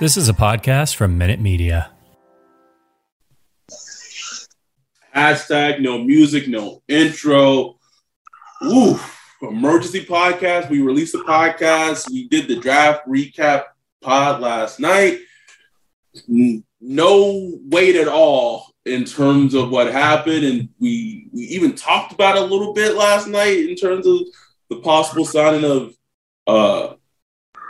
This is a podcast from Minute Media. Hashtag no music, no intro. Ooh, emergency podcast. We released a podcast. We did the draft recap pod last night. No wait at all in terms of what happened. And we, we even talked about a little bit last night in terms of the possible signing of uh,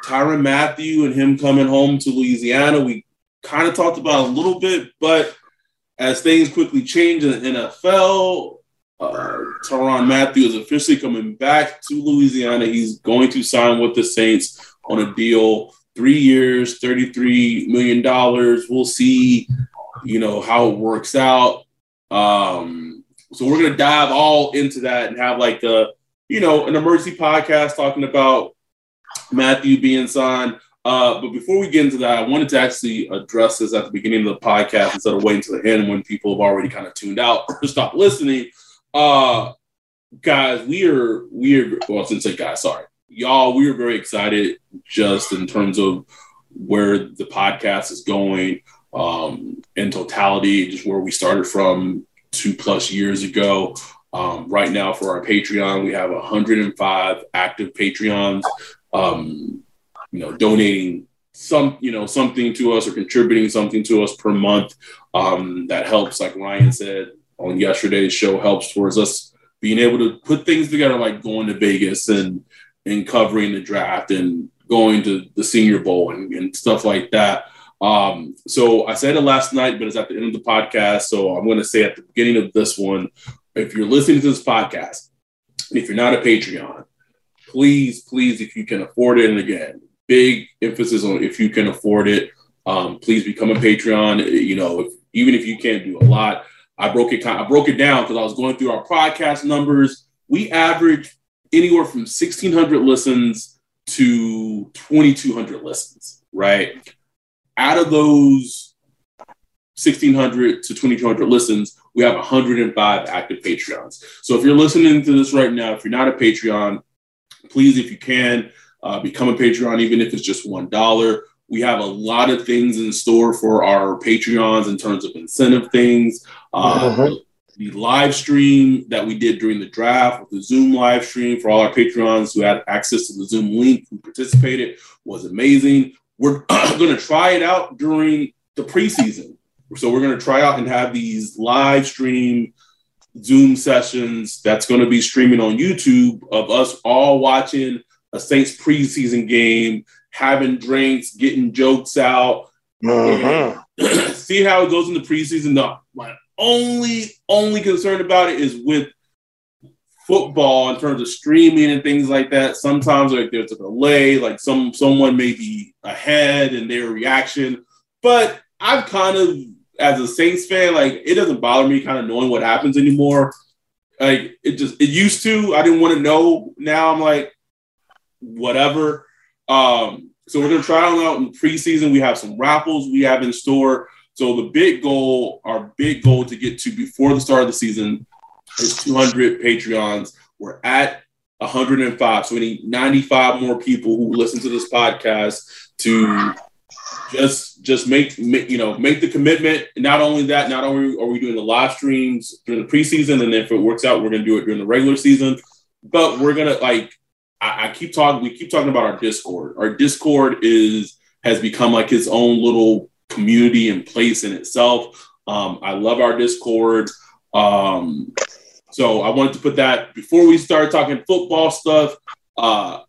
Tyrann Mathieu and him coming home to Louisiana. We kind of talked about a little bit, but as things quickly change in the NFL, uh, Tyrann Mathieu is officially coming back to Louisiana. He's going to sign with the Saints on a deal, three years, $33 million. We'll see, you know, how it works out. Um, so we're going to dive all into that and have like a, you know, an emergency podcast talking about Mathieu being signed. Uh, but before we get into that, I wanted to actually address this at the beginning of the podcast instead of waiting to the end when people have already kind of tuned out or stopped listening. Uh, guys, we are we are well, since say guys, sorry, y'all, we are very excited just in terms of where the podcast is going um, in totality, just where we started from two plus years ago. Um, right now, for our Patreon, we have 105 active Patreons um, you know, donating some, you know, something to us or contributing something to us per month. Um, that helps, like Ryan said on yesterday's show, helps towards us being able to put things together, like going to Vegas and and covering the draft and going to the Senior Bowl and, and stuff like that. Um, so I said it last night, but it's at the end of the podcast. So I'm going to say at the beginning of this one, if you're listening to this podcast, if you're not a Patreon, please, please, if you can afford it, and again, big emphasis on if you can afford it, um, please become a Patreon. You know, if, even if you can't do a lot, I broke it. I broke it down because I was going through our podcast numbers. We average anywhere from 1,600 listens to 2,200 listens, right? Out of those 1,600 to 2,200 listens, we have 105 active Patreons. So if you're listening to this right now, if you're not a Patreon, please, if you can, uh, become a Patreon, even if it's just $1. We have a lot of things in store for our Patreons in terms of incentive things. Uh, uh-huh. The live stream that we did during the draft, the Zoom live stream for all our Patreons who had access to the Zoom link, who participated, was amazing. We're going to try it out during the preseason. So we're going to try out and have these live stream Zoom sessions that's going to be streaming on YouTube of us all watching a Saints preseason game, having drinks, getting jokes out. Uh-huh. see how it goes in the preseason. No, my only only concern about it is with football in terms of streaming and things like that. Sometimes like there's a delay, like some someone may be ahead in their reaction. But I've kind of as a Saints fan, like it doesn't bother me kind of knowing what happens anymore. Like it just it used to. I didn't want to know. Now I'm like, whatever. Um, so we're gonna try them out in preseason. We have some raffles we have in store. So the big goal, our big goal to get to before the start of the season is 200 Patreons. We're at 105. So we need 95 more people who listen to this podcast to just just make, make, you know make the commitment. Not only that, not only are we doing the live streams during the preseason, and if it works out, we're gonna do it during the regular season. But we're gonna like I, I keep talking. We keep talking about our Discord. Our Discord is has become like its own little community and place in itself. Um, I love our Discord. Um, so I wanted to put that before we start talking football stuff. Uh,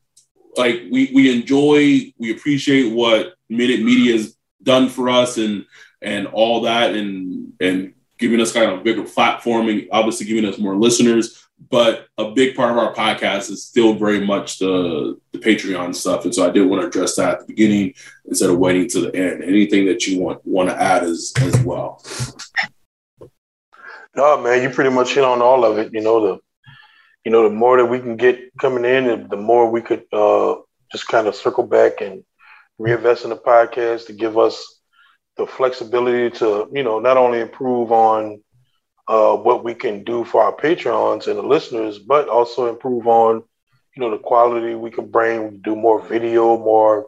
like we we enjoy, we appreciate what Minute Media has done for us and and all that, and and giving us kind of bigger platforming, obviously giving us more listeners. But a big part of our podcast is still very much the the Patreon stuff, and so I did want to address that at the beginning instead of waiting to the end. Anything that you want want to add as as well. No, man, you pretty much hit on all of it. You know, the you know, the more that we can get coming in, the more we could uh, just kind of circle back and reinvest in the podcast to give us the flexibility to, you know, not only improve on uh, what we can do for our patrons and the listeners, but also improve on, you know, the quality we can bring. We do more video, more,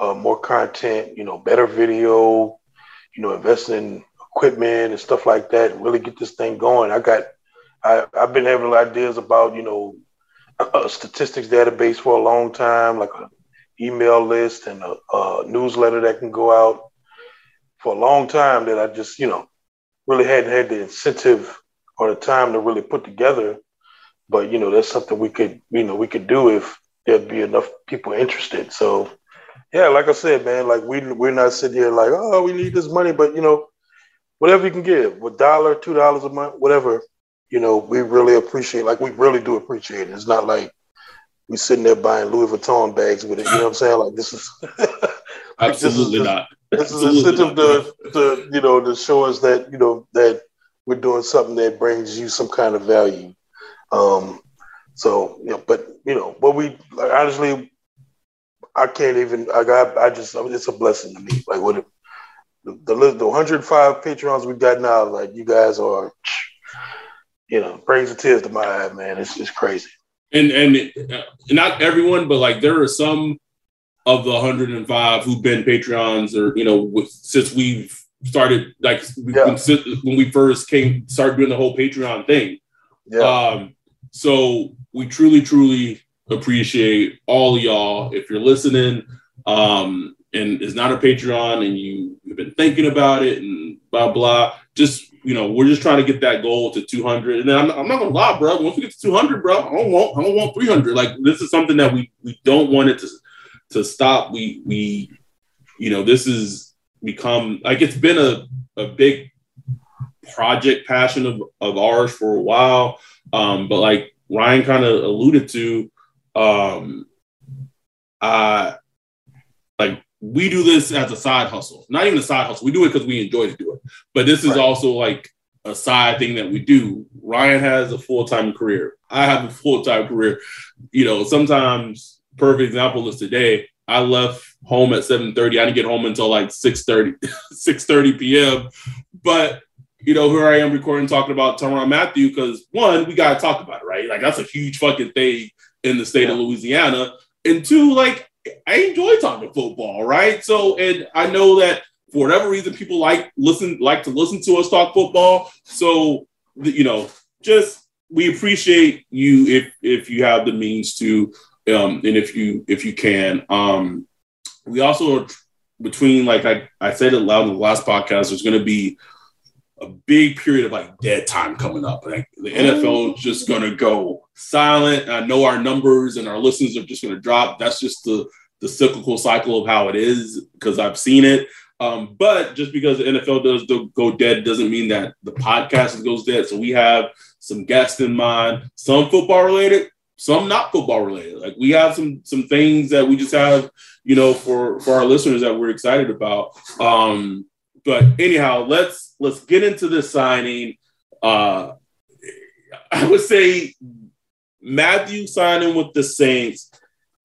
uh, more content. You know, better video. You know, invest in equipment and stuff like that. Really get this thing going. I got I, I've been having ideas about, you know, a statistics database for a long time, like an email list and a, a, newsletter that can go out for a long time that I just, you know, really hadn't had the incentive or the time to really put together. But, you know, that's something we could, you know, we could do if there'd be enough people interested. So, yeah, like I said, man, like we, we're not sitting here like, oh, we need this money, but, you know, whatever you can give, a dollar, two dollars a month, whatever, you know, we really appreciate, like we really do appreciate it. It's not like we sitting there buying Louis Vuitton bags with it. You know what I'm saying? Like this is absolutely this is, not. This is incentive to, to, you know, to show us that you know that we're doing something that brings you some kind of value. Um, so, you know, but you know, but we like, honestly, I can't even. I got. I just. I mean, it's a blessing to me. Like what the the, the 105 patrons we got now. Like you guys are you know, brings the tears to my eye, man. It's just crazy. And and uh, not everyone, but like there are some of the 105 who've been Patreons, or you know, with, since we've started, like yeah. when, we first came, started doing the whole Patreon thing. Yeah. Um, so we truly, truly appreciate all y'all. If you're listening, um, and is not a Patreon, and you've been thinking about it, and blah blah, just you know, we're just trying to get that goal to 200. And then I'm, I'm, not gonna lie, bro. Once we get to 200, bro, I don't want I don't want 300. Like this is something that we we don't want it to to stop. We we you know this is become like it's been a a big project passion of of ours for a while. Um, but like Ryan kind of alluded to, um, uh, like we do this as a side hustle, not even a side hustle. We do it because we enjoy to do it. But this is right. also like a side thing that we do. Ryan has a full time career. I have a full time career. You know, sometimes perfect example is today. I left home at 7:30. I didn't get home until like 6:30, 6:30 p.m. But you know, here I am recording talking about Tyrann Mathieu because one, we gotta talk about it, right? Like that's a huge fucking thing in the state yeah. of Louisiana. And two, like I enjoy talking football, right? So, and I know that for whatever reason, people like listen like to listen to us talk football. So, you know, just we appreciate you if if you have the means to, um, and if you if you can. Um, we also between like I I said it loud in the last podcast. There's going to be a big period of like dead time coming up. Like the NFL is just going to go silent. I know our numbers and our listeners are just going to drop. That's just the the cyclical cycle of how it is because I've seen it. Um, but just because the NFL does go dead doesn't mean that the podcast goes dead. So we have some guests in mind, some football related, some not football related. Like we have some some things that we just have, you know, for for our listeners that we're excited about. Um, but anyhow, let's let's get into this signing. Uh, I would say Mathieu signing with the Saints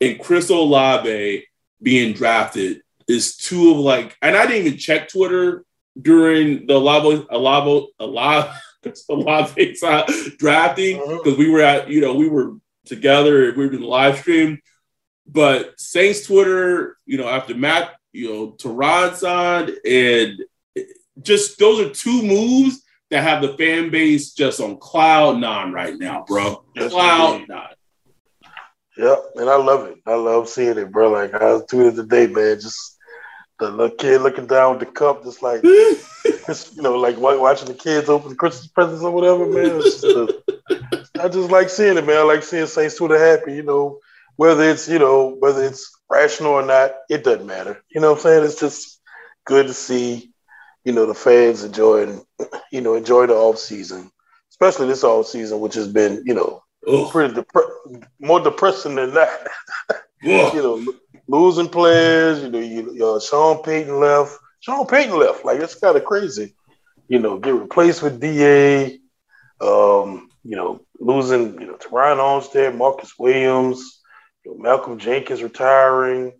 and Chris Olave being drafted is two of like, and I didn't even check Twitter during the Olave Olave Olave Olave drafting because uh-huh. we were at you know we were together we were doing the live stream, but Saints Twitter you know after Matt you know Tyrann signed and just those are two moves that have the fan base just on cloud nine right now, bro. Cloud nine. Yep, and I love it. I love seeing it, bro. Like I was tweeted today, man. Just the little kid looking down with the cup, just like you know, like watching the kids open the Christmas presents or whatever, man. Just a, I just like seeing it, man. I like seeing Saints Twitter happy, you know, whether it's you know whether it's rational or not, it doesn't matter. You know what I'm saying? It's just good to see, you know, the fans enjoying, you know, enjoy the off season, especially this off season, which has been, you know, Ugh. pretty dep- more depressing than that. you know, losing players. You know, you, uh, Sean Payton left. Sean Payton left. Like it's kind of crazy. You know, get replaced with Da. Um, you know, losing. You know, Terron Armstead, Marcus Williams, you know, Malcolm Jenkins retiring.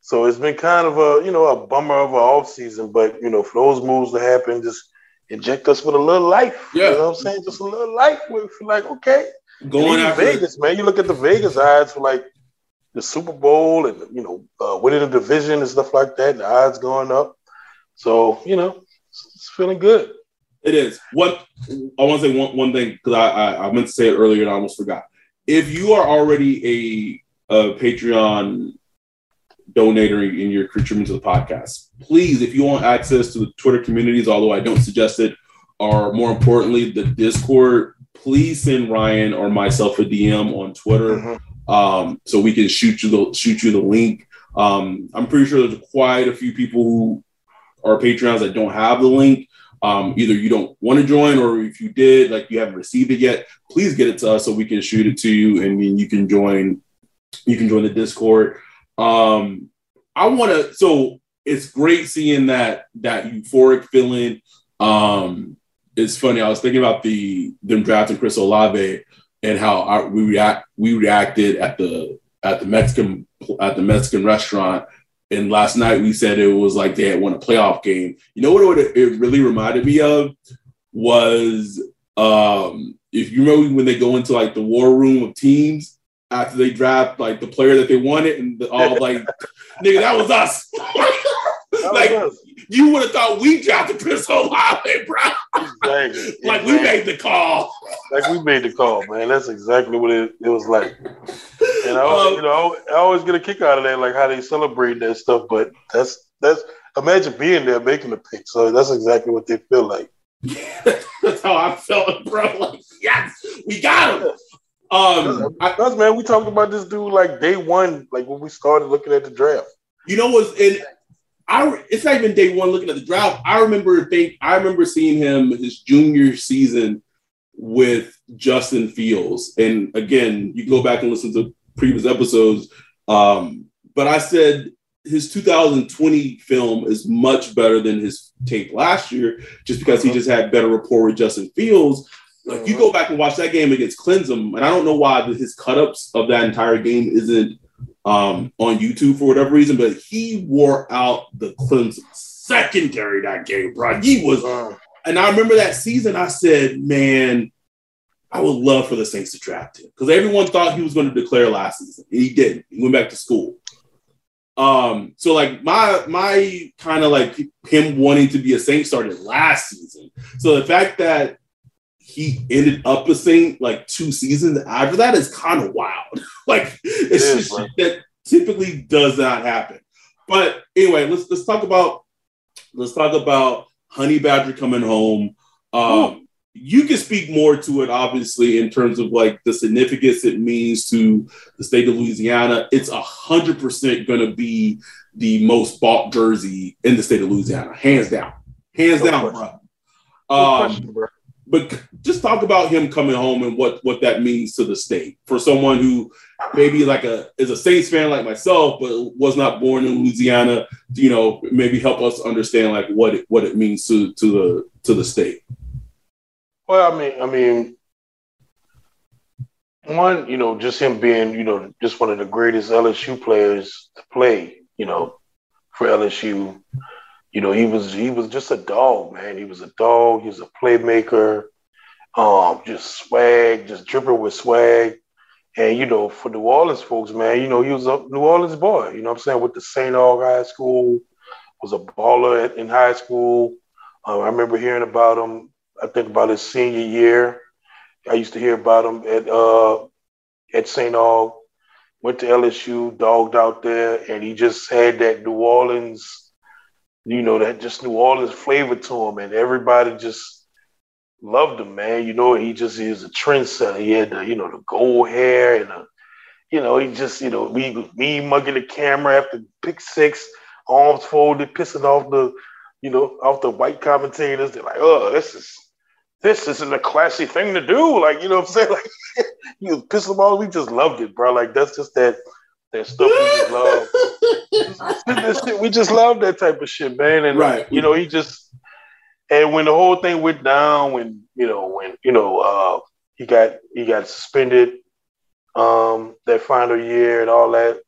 So it's been kind of a you know a bummer of an off season, but you know for those moves to happen, just inject us with a little life. Yeah. You know what I'm saying? Just a little life. We feel like okay. Going after Vegas, man. You look at the Vegas odds for like the Super Bowl and you know uh, winning the division and stuff like that. The odds going up, so you know it's, it's feeling good. It is. What I want to say one, one thing because I, I, I meant to say it earlier and I almost forgot. If you are already a, a Patreon donator and you're contributing to the podcast, please, if you want access to the Twitter communities, although I don't suggest it, or more importantly, the Discord, please send Ryan or myself a DM on Twitter. Mm-hmm um, so we can shoot you the shoot you the link. Um, I'm pretty sure there's quite a few people who are Patreons that don't have the link. Um, either you don't want to join, or if you did, like you haven't received it yet, please get it to us so we can shoot it to you, and then you can join. You can join the Discord. Um, I want to. So it's great seeing that that euphoric feeling. Um, it's funny. I was thinking about the them drafting Chris Olave and how our, we react we reacted at the at the Mexican at the Mexican restaurant. And last night we said it was like they had won a playoff game. You know what it, it really reminded me of was um, if you remember when they go into like the war room of teams after they draft like the player that they wanted and all like nigga that was us. like you would have thought we drafted Chris Olave, bro. Exactly. like exactly. we made the call. Like we made the call, man. That's exactly what it, it was like. And I, always, um, you know, I always get a kick out of that, like how they celebrate that stuff. But that's that's imagine being there making the pick. So that's exactly what they feel like. that's how I felt, bro. Like, yes, we got him. Um, I, man, we talked about this dude like day one, like when we started looking at the draft. You know what's in I it's not even day one looking at the draft. I remember think I remember seeing him his junior season with Justin Fields. And again, you go back and listen to previous episodes. Um, but I said his 2020 film is much better than his tape last year, just because he uh-huh. just had better rapport with Justin Fields. Like you go back and watch that game against Clemson, and I don't know why his cut ups of that entire game isn't um, on YouTube for whatever reason, but he wore out the Clemson secondary that game, bro. He was, and I remember that season. I said, man, I would love for the Saints to draft him because everyone thought he was going to declare last season, and he didn't. He went back to school. Um, so like my my kind of like him wanting to be a Saint started last season. So the fact that he ended up a Saint like two seasons after that is kind of wild. like it's it is, just that typically does not happen. But anyway, let's let's talk about let's talk about Honey Badger coming home. Um, you can speak more to it, obviously, in terms of like the significance it means to the state of Louisiana. It's a hundred percent going to be the most bought jersey in the state of Louisiana, hands down, hands no down, bro. Um, question, bro but just talk about him coming home and what what that means to the state for someone who maybe like a is a Saints fan like myself, but was not born in Louisiana. You know, maybe help us understand like what it, what it means to to the to the state. Well, I mean, I mean, one, you know, just him being, you know, just one of the greatest LSU players to play, you know, for LSU you know, he was he was just a dog, man. He was a dog. He was a playmaker. Um, just swag, just dripping with swag. And you know, for New Orleans folks, man, you know, he was a New Orleans boy. You know I'm saying? With the St. Aug High School, was a baller in high school. Um, I remember hearing about him. I think about his senior year. I used to hear about him at uh, at St. Aug. Went to LSU, dogged out there, and he just had that New Orleans you know, that just knew all his flavor to him, and everybody just loved him, man. You know, he just is a trendsetter. He had the, you know, the gold hair and the, you know, he just, you know, me, me mugging the camera after pick six, arms folded, pissing off the, you know, off the white commentators. They're like, oh, this is this isn't a classy thing to do. Like, you know what I'm saying? Like you piss them off. We just loved it, bro. Like that's just that that stuff we just love. we just love that type of shit, man. And right. you know, he just and when the whole thing went down, when you know, when you know, uh, he got he got suspended um that final year and all that,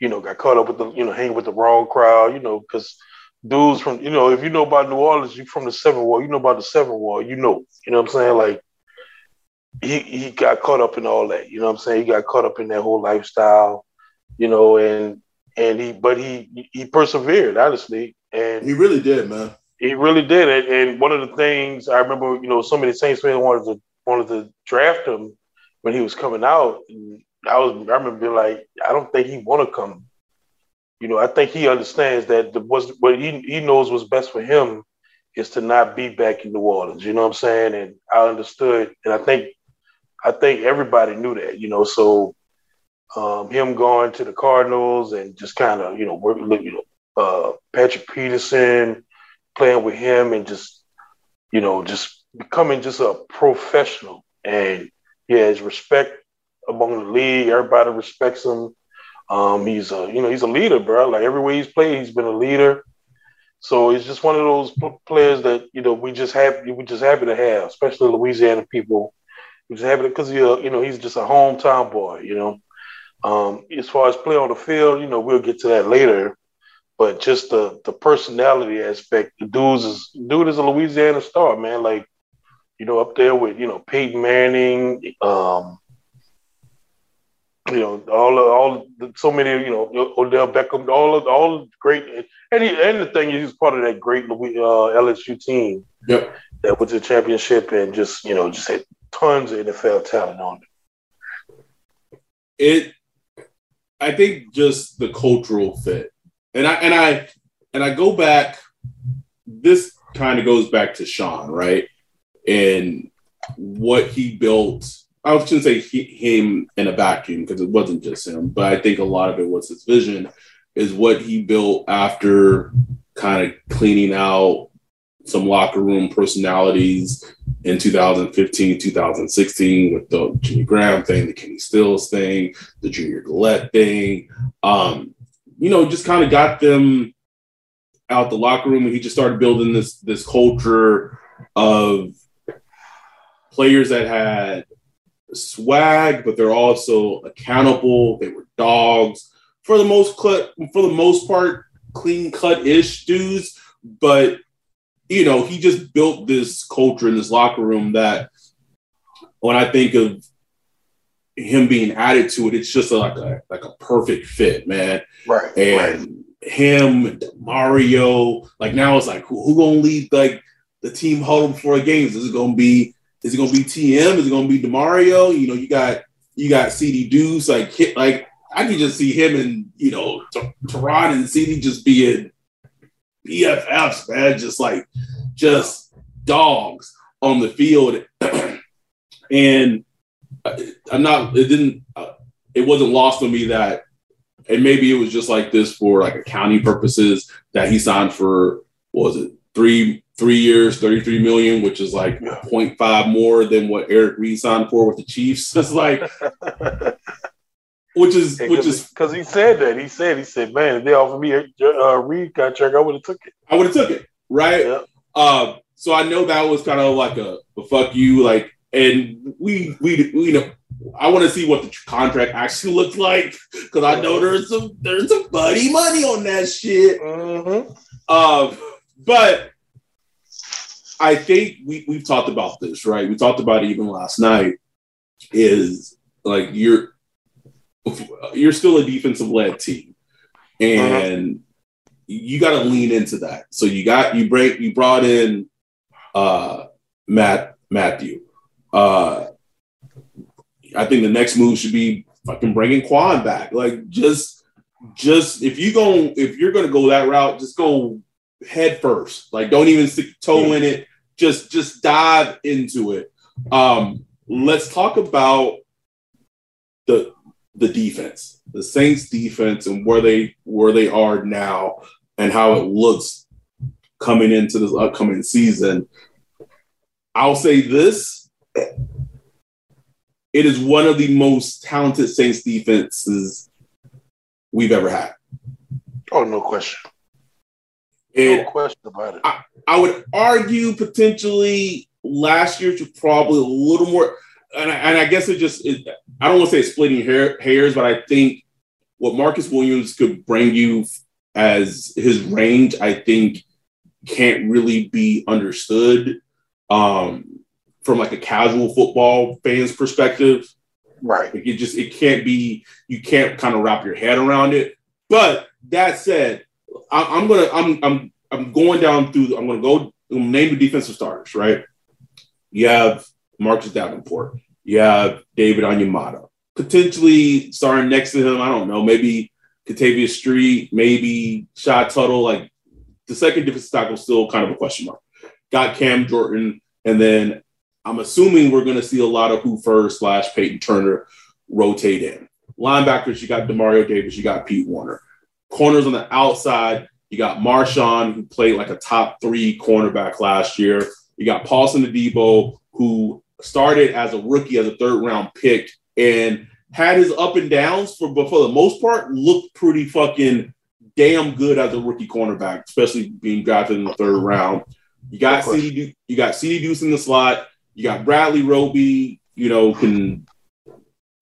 you know, got caught up with the, you know, hanging with the wrong crowd, you know, because dudes from, you know, if you know about New Orleans, you from the Seventh Ward, you know about the Seventh Ward, you know, you know what I'm saying? Like he he got caught up in all that, you know what I'm saying? He got caught up in that whole lifestyle, you know, and and he but he he persevered, honestly. And he really did, man. He really did. And, and one of the things I remember, you know, so many Saints fans wanted to wanted to draft him when he was coming out. And I was I remember being like, I don't think he want to come. You know, I think he understands that the was what he he knows what's best for him is to not be back in New Orleans. You know what I'm saying? And I understood, and I think I think everybody knew that. You know, so um, him going to the Cardinals and just kind of you know work, you know, uh, Patrick Peterson playing with him and just you know just becoming just a professional and he has respect among the league. Everybody respects him. Um, he's a you know he's a leader, bro. Like everywhere he's played, he's been a leader. So he's just one of those players that you know we just happy we just happy to have, especially Louisiana people. We just happy because he you know he's just a hometown boy. You know, um, as far as play on the field, you know we'll get to that later. But just the the personality aspect, the dude is dude is a Louisiana star, man. Like you know up there with you know Peyton Manning, um, you know, all all so many, you know, Odell Beckham, all of all great, and he, and the thing is, he's part of that great uh, LSU team. Yep. That went to the championship and just you know just had tons of NFL talent on it. It, I think, just the cultural fit, and I and I and I go back. This kind of goes back to Sean, right, and what he built I shouldn't say he, him in a vacuum because it wasn't just him, but I think a lot of it was his vision, is what he built after kind of cleaning out some locker room personalities in 2015, 2016 with the Jimmy Graham thing, the Kenny Stills thing, the Junior Galette thing. Um, you know, just kind of got them out the locker room and he just started building this this culture of players that had swag, but they're also accountable. They were dogs for the most cut, for the most part, clean cut ish dudes. But you know, he just built this culture in this locker room that when I think of him being added to it, it's just like a like a perfect fit, man. Right. And right. him, Mario, like now it's like who, who gonna lead like the team huddle before the games? Is it gonna be is it gonna be TM? Is it gonna be Demario? You know, you got you got CD Deuce, like hit like I can just see him and you know Tyrann and CD just being BFFs, man, just like just dogs on the field. and uh, I'm not. It didn't. Uh, it wasn't lost on me that, and maybe it was just like this for like accounting purposes that he signed for. was it three three years, 33 million, which is like 0.5 more than what Eric Reid signed for with the Chiefs. It's like, which is, hey, which is because he said that. He said, he said, man, if they offered me a uh, Reid contract, I would have took it. I would have took it. Right. Yeah. Uh, so I know that was kind of like a, a fuck you, like, and we, we, we, you know, I want to see what the contract actually looks like because I know there's some there's some buddy money on that shit. Mm-hmm. Um, but I think we, we've talked about this, right? We talked about it even last night. Is like you're you're still a defensive led team, and uh-huh. you got to lean into that. So you got you break you brought in uh, Matt Mathieu. Uh, I think the next move should be fucking bringing Kwon back. Like just just if you go if you're going to go that route, just go head first. Like don't even stick toe in it. Just just dive into it. Um, let's talk about the the defense, the Saints defense, and where they where they are now, and how it looks coming into this upcoming season. I'll say this: it is one of the most talented Saints defenses we've ever had. Oh, no question. No question about it. I, I would argue potentially last year was probably a little more, and I, and I guess it just it, I don't want to say splitting hair, hairs, but I think what Marcus Williams could bring you as his range, I think can't really be understood um, from like a casual football fan's perspective. Right. Like it just it can't be you can't kind of wrap your head around it. But that said, I, am gonna I'm I'm I'm going down through. I'm gonna go name the defensive starters. Right. You have Marcus Davenport. You have David Onyemata. Potentially starting next to him. I don't know. Maybe Kentavius Street. Maybe Shy Tuttle. Like the second defensive tackle still kind of a question mark. Got Cam Jordan, and then I'm assuming we're going to see a lot of Hoofer slash Peyton Turner rotate in. Linebackers, you got Demario Davis, you got Pete Werner. Corners on the outside, you got Marshon, who played like a top three cornerback last year. You got Paulson Adebo, who started as a rookie, as a third round pick, and had his up and downs for, but for the most part, looked pretty fucking damn good as a rookie cornerback, especially being drafted in the third round. You got CD, you got CD Deuce in the slot. You got Bradley Roby, you know, can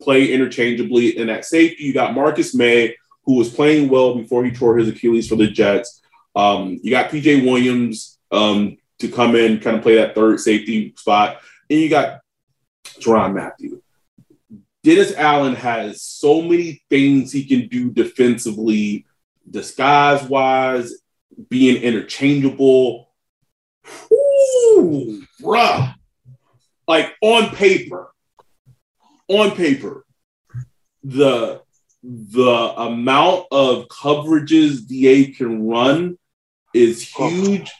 play interchangeably. And at safety, you got Marcus Maye, who was playing well before he tore his Achilles for the Jets. Um, you got PJ Williams um, to come in, kind of play that third safety spot. And you got Tyrann Mathieu. Dennis Allen has so many things he can do defensively, disguise wise, being interchangeable. Ooh, bruh like on paper, on paper, the the amount of coverages DA can run is oh. huge.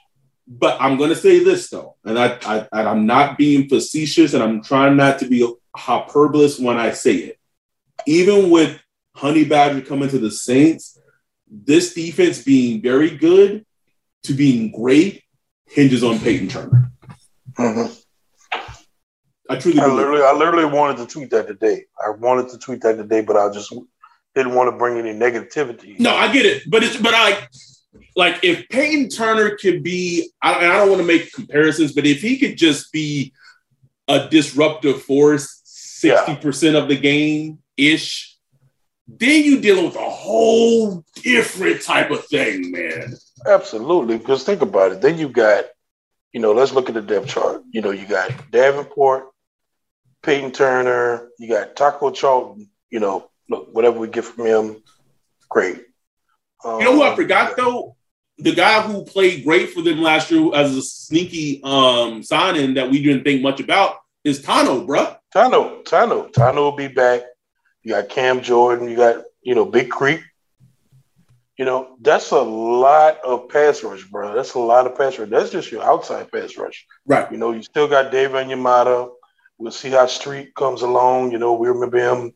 But I'm going to say this though, and I, I I'm not being facetious, and I'm trying not to be hyperbolous when I say it. Even with Honey Badger coming to the Saints, this defense being very good to being great hinges on Peyton Turner. Mm-hmm. I truly I literally, I literally wanted to tweet that today. I wanted to tweet that today, but I just didn't want to bring any negativity. No, I get it, but it's but I like if Peyton Turner could be. I, I don't want to make comparisons, but if he could just be a disruptive force, sixty percent of the game ish, then you dealing with a whole different type of thing, man. Absolutely, because think about it. Then you got, you know, let's look at the depth chart. You know, you got Davenport, Peyton Turner, you got Taco Charlton, you know, look, whatever we get from him, great. Um, you know who I forgot though? The guy who played great for them last year as a sneaky um, signing that we didn't think much about is Tano, bruh. Tano, Tano, Tano will be back. You got Cam Jordan, you got, you know, Big Creek. You know, that's a lot of pass rush, bro. That's a lot of pass rush. That's just your outside pass rush. Right. You know, you still got David Onyemata. We'll see how Street comes along. You know, we remember him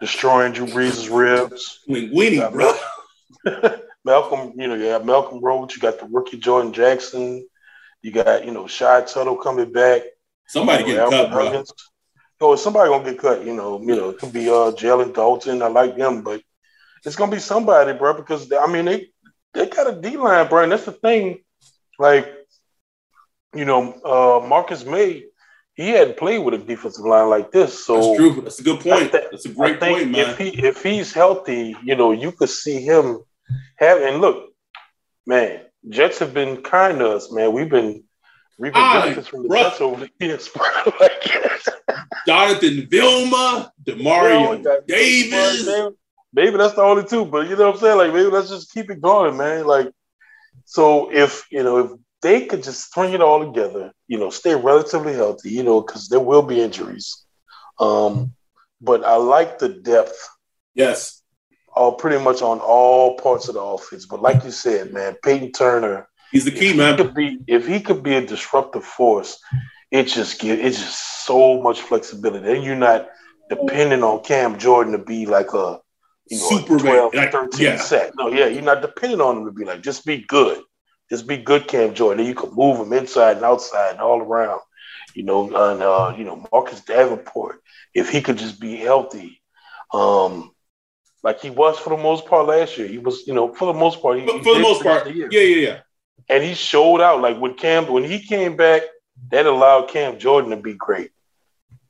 destroying Drew Brees' ribs. Winnie, bro. Malcolm, you know, you have Malcolm Roach. You got the rookie Jordan Jackson. You got, you know, Shy Tuttle coming back. Somebody you know, getting cut, bro. Oh, somebody gonna get cut. You know, you know, it could be uh Jalen Dalton. I like him, but it's gonna be somebody, bro. Because I mean, they they got a D line, bro. And that's the thing. Like, you know, uh Marcus Maye, he hadn't played with a defensive line like this. So that's true. That's a good point. Th- that's a great point, man. If he if he's healthy, you know, you could see him have and look, man, Jets have been kind to us, man. We've been we've been benefits from the bro. Jets over the years. Jonathan Vilma, Demario you Davis. Maybe that's the only two, but you know what I'm saying? Like maybe let's just keep it going, man. Like so if you know if they could just string it all together, you know, stay relatively healthy, you know, because there will be injuries. Um, but I like the depth. Yes. All pretty much on all parts of the offense. But like you said, man, Peyton Turner, he's the key, if man. He could be, if he could be a disruptive force, it just give it's just so much flexibility. And you're not depending on Cam Jordan to be like a you know, Super 12, like, 13 yeah. sack. No, yeah, you're not depending on him to be like, just be good. Just be good, Cam Jordan. Then you can move him inside and outside and all around. You know, and uh, you know, Marcus Davenport, if he could just be healthy, um, like he was for the most part last year. He was, you know, for the most part. He, But he for the most part, the yeah, yeah, yeah. and he showed out. Like when Cam, when he came back, that allowed Cam Jordan to be great.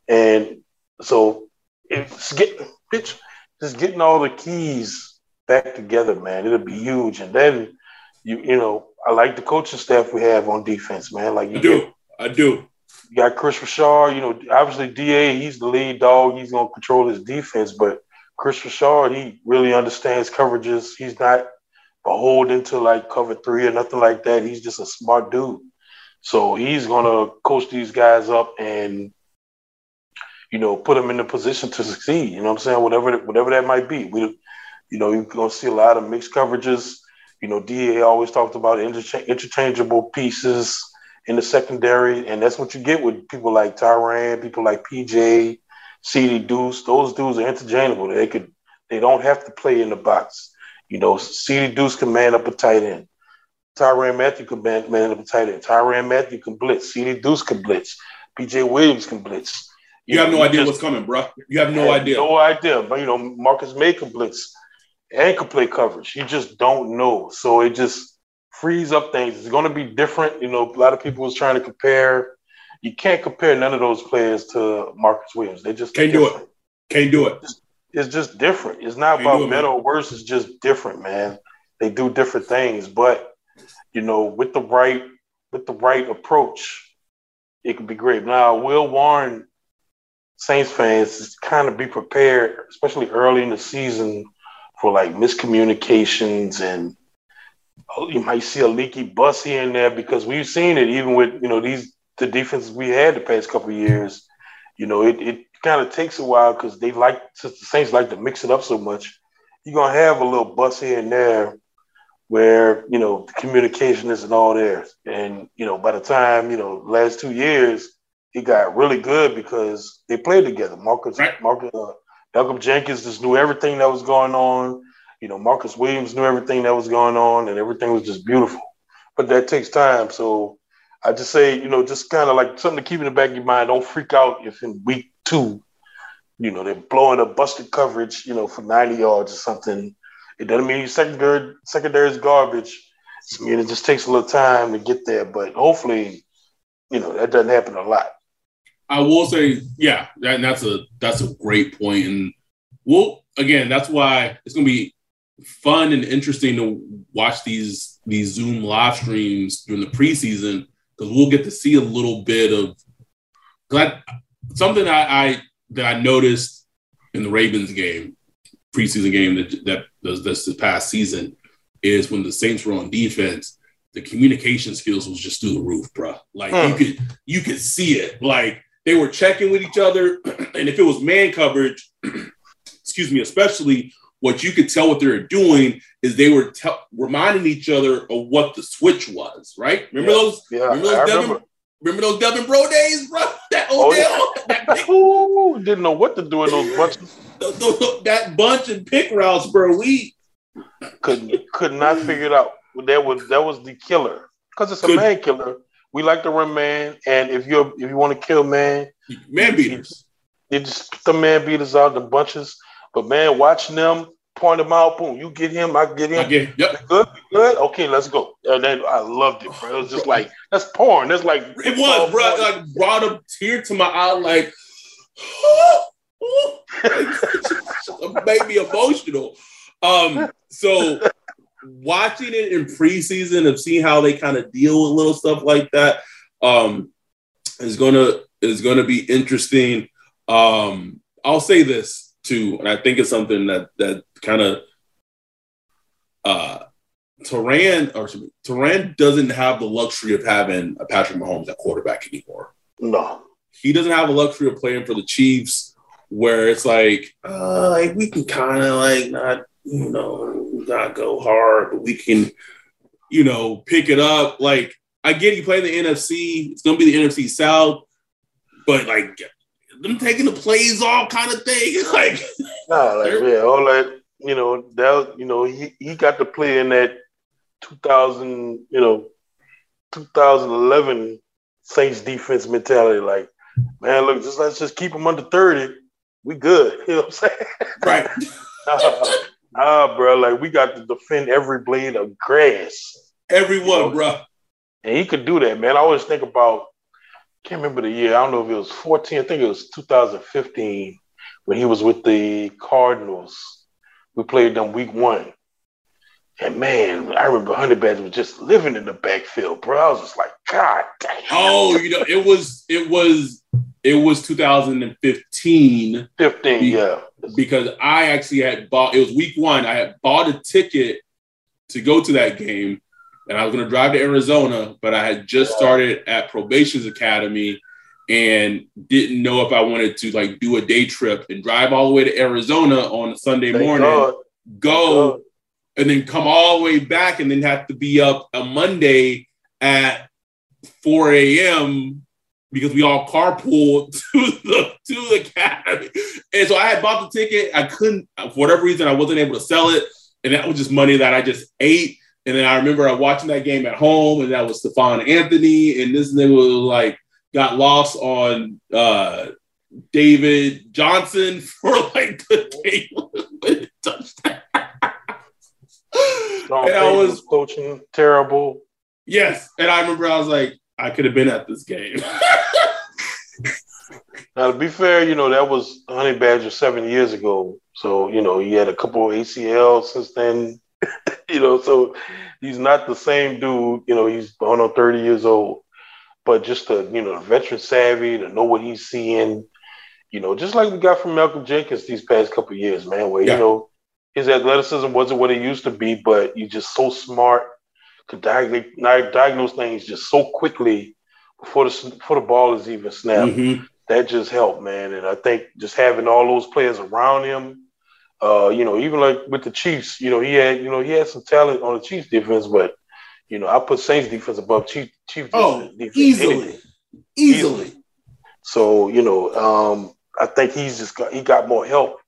And so it's getting, bitch, just getting all the keys back together, man. It'll be huge. And then you, you know, I like the coaching staff we have on defense, man. Like I you do, get- I do. you got Kris Richard, you know, obviously DA, he's the lead dog. He's going to control his defense, but Kris Richard, he really understands coverages. He's not beholden to like cover three or nothing like that. He's just a smart dude. So he's to coach these guys up and, you know, put them in a position to succeed. You know what I'm saying? Whatever, whatever that might be. We, you know, you're to see a lot of mixed coverages. You know, DA always talked about intercha- interchangeable pieces in the secondary, and that's what you get with people like Tyrann, people like PJ, CD Deuce. Those dudes are interchangeable. They could, they don't have to play in the box. You know, CD Deuce can man up a tight end. Tyrann Mathieu can man, man up a tight end. Tyrann Mathieu can blitz. CD Deuce can blitz. PJ Williams can blitz. You have know, no idea just- what's coming, bro. You have no idea. No idea. But you know, Marcus Maye can blitz and can play coverage. You just don't know. So it just frees up things. It's going to be different. You know, a lot of people was trying to compare. You can't compare none of those players to Marcus Williams. They just Can't do it. Can't do it. It's just different. It's not Can't about it, better or worse. It's just different, man. They do different things, but you know, with the right with the right approach, it could be great. Now, Will Warren, Saints fans, just kind of be prepared, especially early in the season, for like miscommunications and oh, you might see a leaky bus here and there because we've seen it even with you know these the defenses we had the past couple of years. You know, it, it kind of takes a while because they like since the Saints like to mix it up so much. You're gonna have a little bus here and there where you know the communication isn't all there, and you know by the time you know last two years it got really good because they played together. Marcus, Right. Marcus, uh, Malcolm Jenkins just knew everything that was going on. You know, Marcus Williams knew everything that was going on, and everything was just beautiful. But that takes time, so I just say, you know, just kind of like something to keep in the back of your mind. Don't freak out if in week two, you know, they're blowing a busted coverage, you know, for 90 yards or something. It doesn't mean your secondary secondary is garbage. I mean, it just takes a little time to get there, but hopefully, you know, that doesn't happen a lot. I will say, yeah, that, that's a that's a great point. and we'll again. That's why it's gonna be fun and interesting to watch these these Zoom live streams during the preseason because we'll get to see a little bit of I, something I, I that I noticed in the Ravens game, preseason game that that was this, this past season, is when the Saints were on defense, the communication skills was just through the roof, bro. Like you Hmm. could you could see it. Like they were checking with each other, and if it was man coverage, excuse me, especially what you could tell what they were doing is they were te- reminding each other of what the switch was. Right? Remember Yeah. those? Yeah, Remember those I Devin? remember. Remember those Devin Bro days, bro? That Oh, Odell, that, pick, Ooh, didn't know what to do in those bunches. that bunch and pick routes, bro. We Could could not figure it out. That was that was the killer because it's a Could- man killer. We like to run man, and if you're if you want to kill man, man beaters. You just put the man beaters out the bunches. But man, watching them point them out, boom, you get him, I get him. I get, yep. Good, good. Okay, let's go. And then I loved it, bro. It was just like that's porn. That's like It was, bro. Like brought a tear to my eye, like, made me emotional. Um, so watching it in preseason of seeing how they kind of deal with little stuff like that, um, is gonna is gonna be interesting. Um, I'll say this too, and I think it's something that that kind of uh Turan or me, Tyrann doesn't have the luxury of having a Patrick Mahomes at quarterback anymore. no. He doesn't have the luxury of playing for the Chiefs, where it's like, uh, like we can kind of like not you know, not go hard, but we can, you know, pick it up. Like, I get you playing the NFC, it's gonna be the NFC South, but like them taking the plays off kind of thing. Like, nah, like yeah, all that, you know, that you know, he, he got to play in that 2000, you know, 2011 Saints defense mentality. Like, man, look, just let's just keep them under 30. We good. You know what I'm saying? Right. ah, bro, like we got to defend every blade of grass. Everyone, you know? bro. And he could do that, man. I always think about, can't remember the year. I don't know if it was 14. I think it was 2015 when he was with the Cardinals. We played them week one. And man, I remember Honey Badger was just living in the backfield, bro. I was just like, God damn. Oh, you know, it was it was it was 2015. 15, be, yeah. Because I actually had bought it was week one. I had bought a ticket to go to that game, and I was gonna drive to Arizona, but I had just started at Probation's Academy and didn't know if I wanted to like do a day trip and drive all the way to Arizona on a Sunday Thank morning, God. go and then come all the way back and then have to be up a Monday at 4 a.m. because we all carpool to the to the academy. And so I had bought the ticket. I couldn't, for whatever reason, I wasn't able to sell it. And that was just money that I just ate. And then I remember I watching that game at home, and that was Stephone Anthony. And this nigga was like got lost on uh David Johnson for like the game touchdown. and I was coaching terrible. Yes, and I remember I was like, I could have been at this game. now, to be fair, you know that was Honey Badger seven years ago, so you know he had a couple of ACL since then. you know, so he's not the same dude. You know, he's on on thirty years old, but just to you know, the veteran savvy to know what he's seeing. You know, just like we got from Malcolm Jenkins these past couple years, man. Where yeah. you know his athleticism wasn't what it used to be, but you're just so smart, could diagnose, diagnose things just so quickly before the before the ball is even snapped. Mm-hmm. That just helped, man. And I think just having all those players around him, uh, you know, even like with the Chiefs, you know, he had, you know, he had some talent on the Chiefs defense, but you know, I put Saints defense above Chief Chiefs oh, defense. Easily. easily. Easily. So, you know, um, I think he's just got he got more help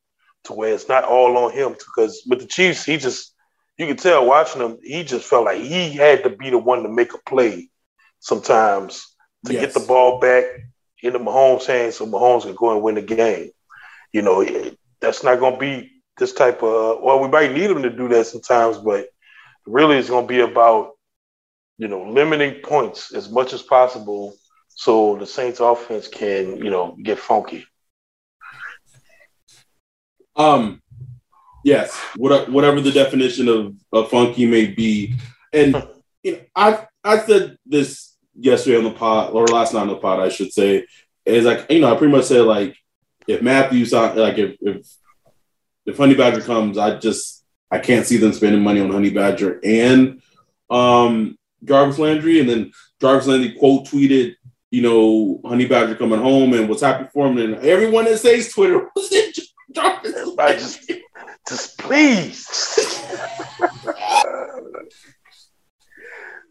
to where it's not all on him because with the Chiefs, he just you can tell watching him, he just felt like he had to be the one to make a play sometimes to yes. get the ball back into Mahomes' hands so Mahomes can go and win the game. You know, that's not going to be this type of, well, we might need them to do that sometimes, but really it's going to be about, you know, limiting points as much as possible so the Saints offense can, you know, get funky. Um, yes, whatever the definition of, of funky may be, and you know, I I said this yesterday on the pod or last night on the pod, I should say, is like you know I pretty much said like if Matthews like if if if Honey Badger comes, I just I can't see them spending money on Honey Badger and um Jarvis Landry, and then Jarvis Landry quote tweeted, you know, Honey Badger coming home and was happy for him, and everyone that says Twitter was I just, just please.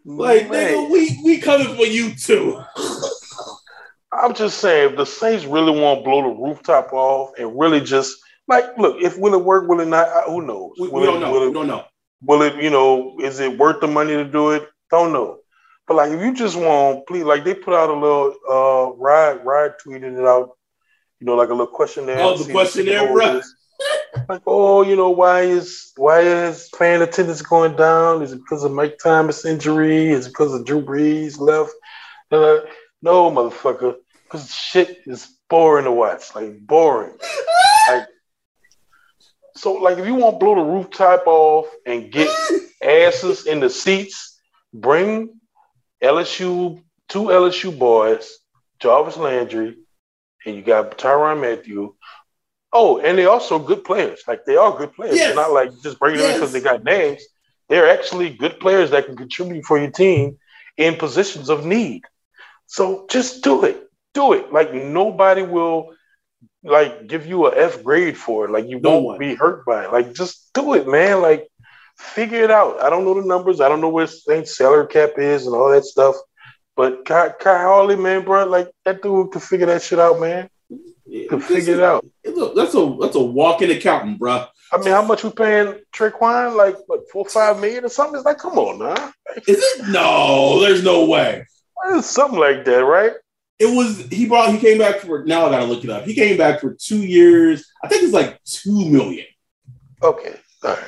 like, nigga, we we coming for you too. I'm just saying, if the Saints really want to blow the rooftop off and really just like, look, if will it work, will it not? Who knows? We, will we don't it, know. Will it, we don't know. Will it, you know, is it worth the money to do it? Don't know. But like, if you just want, please, like they put out a little uh ride, ride tweeted it out you know, like a little questionnaire. Oh, the questionnaire, right? like, oh, you know, why is why is fan attendance going down? Is it because of Mike Thomas injury? Is it because of Drew Brees left? Uh, no, motherfucker, because shit is boring to watch, like boring. like, so, like, if you want to blow the rooftop off and get asses in the seats, bring LSU two LSU boys, Jarvis Landry, and you got Tyrann Mathieu. Oh, and they're also good players. Like they are good players. Yes. They're not like just bringing yes. them because they got names. They're actually good players that can contribute for your team in positions of need. So just do it. Do it. Like nobody will like give you a F grade for it. Like you No won't one. be hurt by it. Like just do it, man. Like figure it out. I don't know the numbers. I don't know where Saint salary cap is and all that stuff. But Kai, Khai Harley, man, bro, like that dude can figure that shit out, man. Can figure it out. A- that's a that's a walking accountant, bro. I mean, how much we paying Tre'Quan? Like what, four, five million or something? It's like, come on, now. Is it? No, there's no way. It's something like that, right? It was he brought he came back for now I gotta look it up. He came back for two years. I think it's like two million. Okay, all right.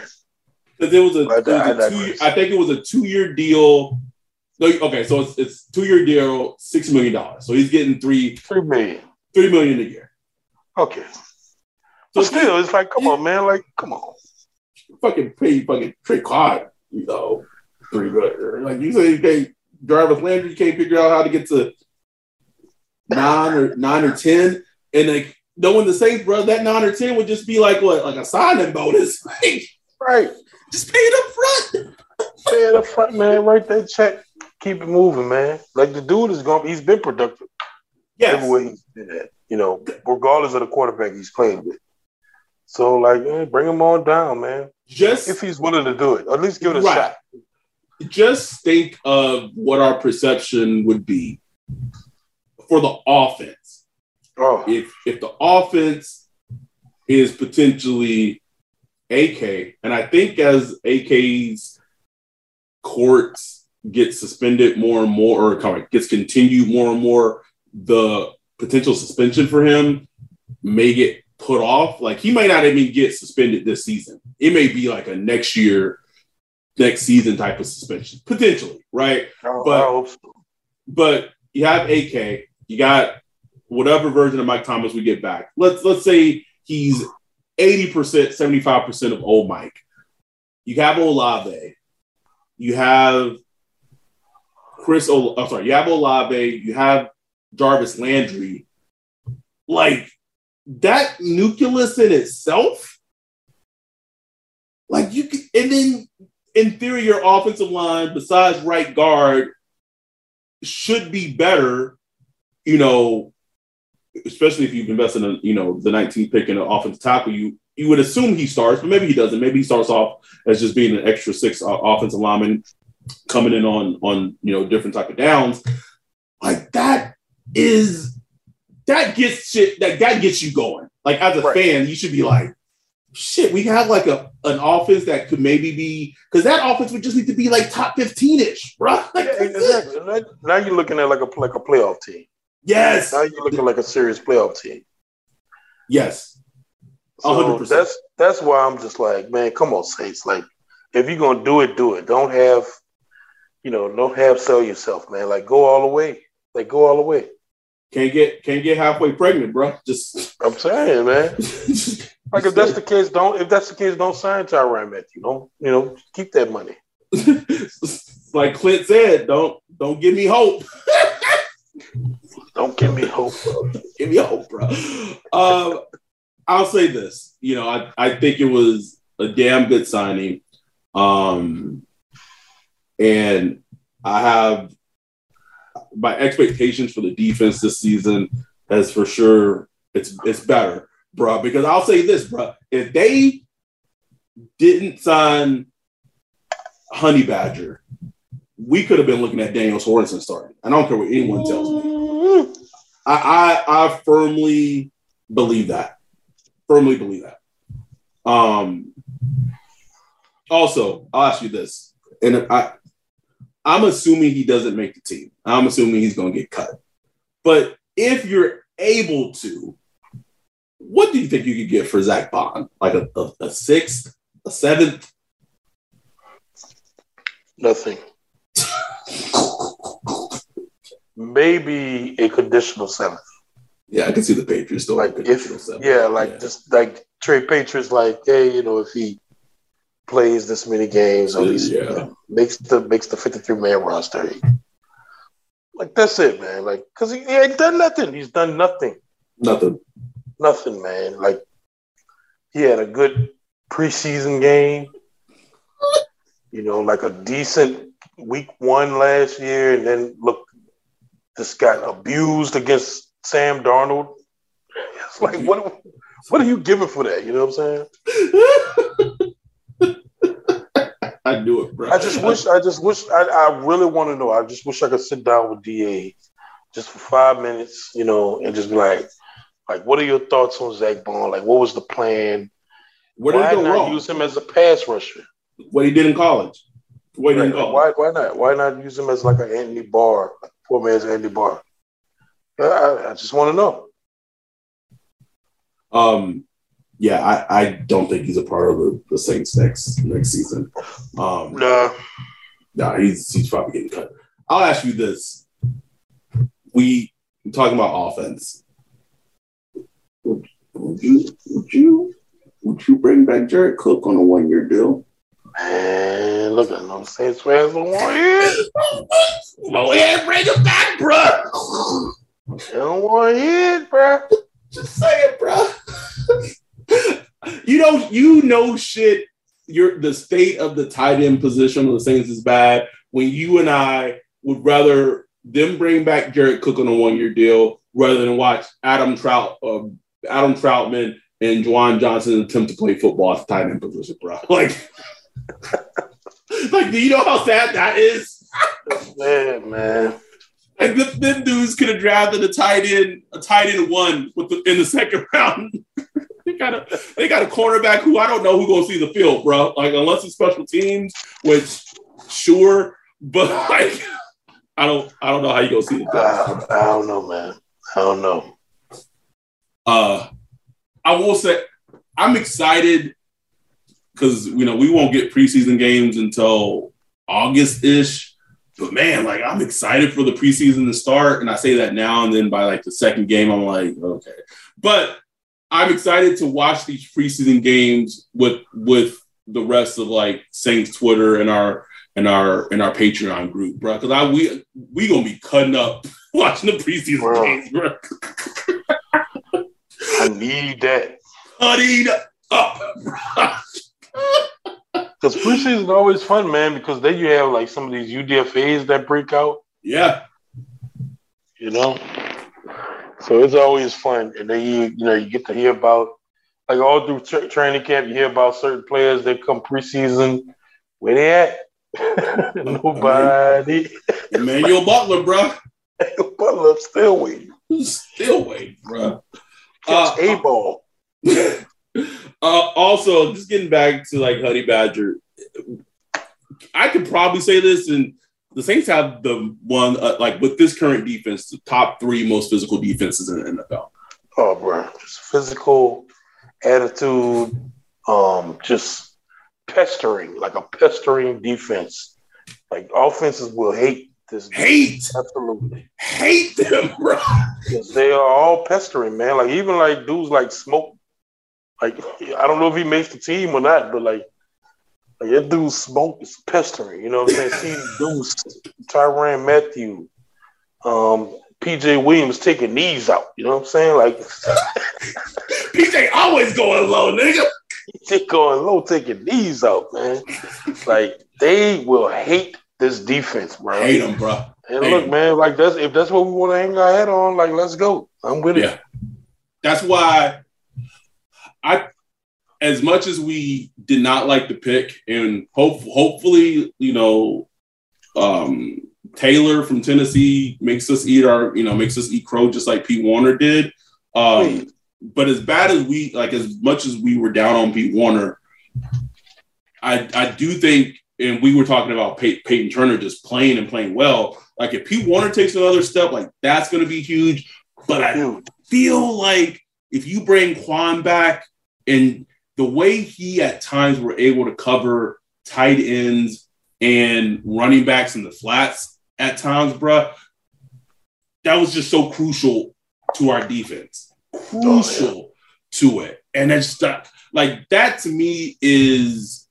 Because it was a, I- it was a two. I think it was a two year deal. No, okay, so it's it's two year deal, six million dollars. So he's getting three Three million. three million a year. Okay. So But still, it's like, come on, man. Like, come on. fucking pay fucking Trey Clyde, you know, three million. Like you say, you can't Jarvis Landry, you can't figure out how to get to nine or nine or ten, and like knowing the Saints, bro, that nine or ten would just be like what, like a signing bonus, like Right. just pay it up front. pay at the front, man. Write that check. Keep it moving, man. Like the dude is going. He's been productive Yes, everywhere he's been at. You know, regardless of the quarterback he's playing with. So, like, man, bring him on down, man. just If he's willing to do it, at least give it a Right. shot. just think of what our perception would be for the offense. Oh, If if the offense is potentially AK, and I think as AK's courts get suspended more and more, or gets continued more and more, the potential suspension for him may get put off. Like he may not even get suspended this season. It may be like a next year, next season type of suspension, potentially, right? Oh, I, but- but you have AK, you got whatever version of Mike Thomas we get back. Let's let's say he's 80%, 75% of old Mike. You have Olave, you have Chris Ol- I'm sorry, you have Olave, you have Jarvis Landry. Like that nucleus in itself, like you could, and then in theory, your offensive line, besides right guard, should be better, you know, especially if you've invested in, you know, the 19th pick in an offensive tackle, you you would assume he starts, but maybe he doesn't. Maybe he starts off as just being an extra six uh, offensive lineman coming in on on you know different type of downs. Like that is that gets shit that that gets you going. Like as a Right. fan, you should be like, shit, we have like a an offense that could maybe be because that offense would just need to be like top 15-ish, bro. Like, Yeah, exactly. Now- Now you're looking at like a like a playoff team. Yes. Now you're looking like a serious playoff team. Yes. So hundred percent. that's that's why I'm just like, man, come on, Saints. Like, if you're gonna do it, do it. Don't have, you know, don't have sell yourself, man. Like, go all the way. Like, go all the way. Can't get can't get halfway pregnant, bro. Just, I'm saying, man. Like, if that's the case, don't. If that's the case, don't sign Tyrann Mathieu. Don't, you know, keep that money. like Clint said, don't don't give me hope. Don't give me hope. bro. give me hope, bro. Um, I'll say this. You know, I, I think it was a damn good signing. Um, and I have my expectations for the defense this season has for sure it's it's better, bro. Because I'll say this, bro. If they didn't sign Honey Badger, we could have been looking at Daniel Sorensen starting. I don't care what anyone tells me. I, I I firmly believe that. Firmly believe that. Um. Also, I'll ask you this, and I, I'm assuming he doesn't make the team. I'm assuming he's going to get cut. But if you're able to, what do you think you could get for Zack Baun? Like a, a, a sixth, a seventh? Nothing. Maybe a conditional seventh. Yeah, I can see the Patriots still Like if, yeah, like just like Trey Patriots, like hey, you know, if he plays this many games, at least you know, makes the makes the fifty three man roster. Like that's it, man. Like because he, he ain't done nothing. He's done nothing, nothing. nothing, man. Like he had a good preseason game. You know, like a decent week one last year, and then look, just got abused against Sam Darnold. it's like what what are you giving for that? You know what I'm saying? I do it, bro. I just wish I just wish I, I really want to know. I just wish I could sit down with DA just for five minutes, you know, and just be like, like, what are your thoughts on Zack Baun? Like, what was the plan? Did why go not wrong? use him as a pass rusher? what he did in college. What he did in Right. Why, why not? Why not use him as like an Andy Barr, poor man's Andy Barr? I, I, I just want to know. Um, yeah, I, I don't think he's a part of the, the Saints next next season. Um, Nah, nah, he's he's probably getting cut. I'll ask you this: We we're talking about offense. Would, would you would you would you bring back Jared Cook on a one year deal? Man, look at them Saints fans don't want it. Oh yeah, bring him back, bro. Don't want it, bro. Just say it, bro. you know, you know shit. Your the state of the tight end position of the Saints is bad. When you and I would rather them bring back Jared Cook on a one year deal rather than watch Adam Trout, uh, Adam Trautman and Juwan Johnson attempt to play football at the tight end position, bro. Like, like, do you know how sad that is? Man, man. Like them, them dudes could have drafted a tight end, a tight end one with the, in the second round. they got a they got a cornerback who I don't know who gonna see the field, bro. Like unless it's special teams, which sure, but like I don't I don't know how you gonna see the field. I don't know, man. I don't know. Uh, I will say I'm excited because you know we won't get preseason games until August ish. But man, like I'm excited for the preseason to start, and I say that now, and then by like the second game, I'm like, okay. But I'm excited to watch these preseason games with with the rest of like Saints Twitter and our and our and our Patreon group, bro. Because I we we gonna be cutting up watching the preseason Bro. games, bro. I need that. Cutting up, bro. Because preseason is always fun, man, because then you have like some of these UDFAs that break out, Yeah, you know? So it's always fun. And then you, you know, you get to hear about, like all through tra- training camp, you hear about certain players that come preseason. Where they at? Nobody. Emmanuel Butler, bro. Butler still waiting. Still waiting, bro. Catch Uh, a ball. Uh, also, just getting back to like Honey Badger, I could probably say this, and the Saints have the one uh, like with this current defense, the top three most physical defenses in the NFL. Oh, bro, just physical attitude, um, just pestering, like a pestering defense. Like offenses will hate this. Hate, absolutely, hate them, bro. because they are all pestering, man. Like even like dudes like Smoke. Like I don't know if he makes the team or not, but like. Like that dude smoke is pestering, you know what I'm saying? See Deuce, Tyrann Mathieu, um, PJ Williams taking knees out, you know what I'm saying? Like PJ always going low, nigga. They going low, taking these out, man. like they will hate this defense, bro. Hate them, bro. And hate look, 'em. man, like that's if that's what we want to hang our head on, like let's go. I'm with Yeah. it. That's why I, as much as we did not like the pick, and hope hopefully, you know, um, Taylor from Tennessee makes us eat our, you know, makes us eat crow just like Pete Werner did. Um, but as bad as we like, as much as we were down on Pete Werner, I I do think, and we were talking about Pey- Payton Turner just playing and playing well. Like if Pete Werner takes another step, like that's going to be huge. But I feel like if you bring Kwon back and the way he at times were able to cover tight ends and running backs in the flats at times, bruh, that was just so crucial to our defense. Crucial oh, to it. And it's just, like that to me is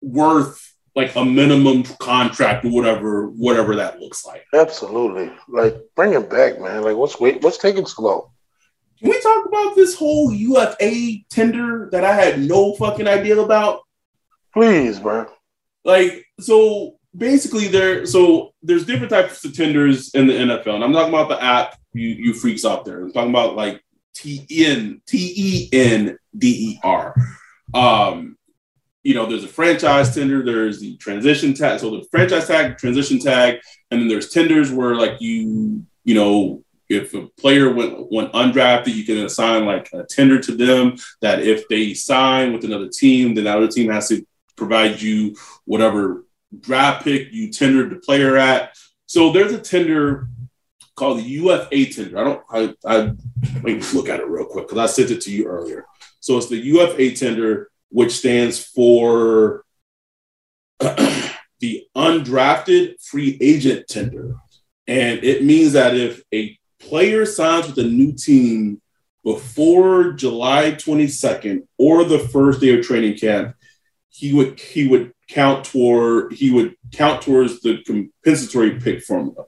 worth like a minimum contract or whatever, whatever that looks like. absolutely. Like bring him back, man. Like what's wait, what's taking so long? Can we talk about this whole UFA tender that I had no fucking idea about? Please, bro. Like, so basically there. So there's different types of tenders in the NFL, and I'm talking about the app. You you freaks out there. I'm talking about like T N T E N D E R. Um, you know, there's a franchise tender, there's the transition tag. So the franchise tag, transition tag, and then there's tenders where like you, you know, if a player went went undrafted, you can assign like a tender to them that if they sign with another team, then that other team has to provide you whatever draft pick you tendered the player at. So there's a tender called the UFA tender. I don't I I let me look at it real quick because I sent it to you earlier. So it's the UFA tender which stands for the undrafted free agent tender. And it means that if a player signs with a new team before July 22nd or the first day of training camp, he would he would count toward he would count towards the compensatory pick formula.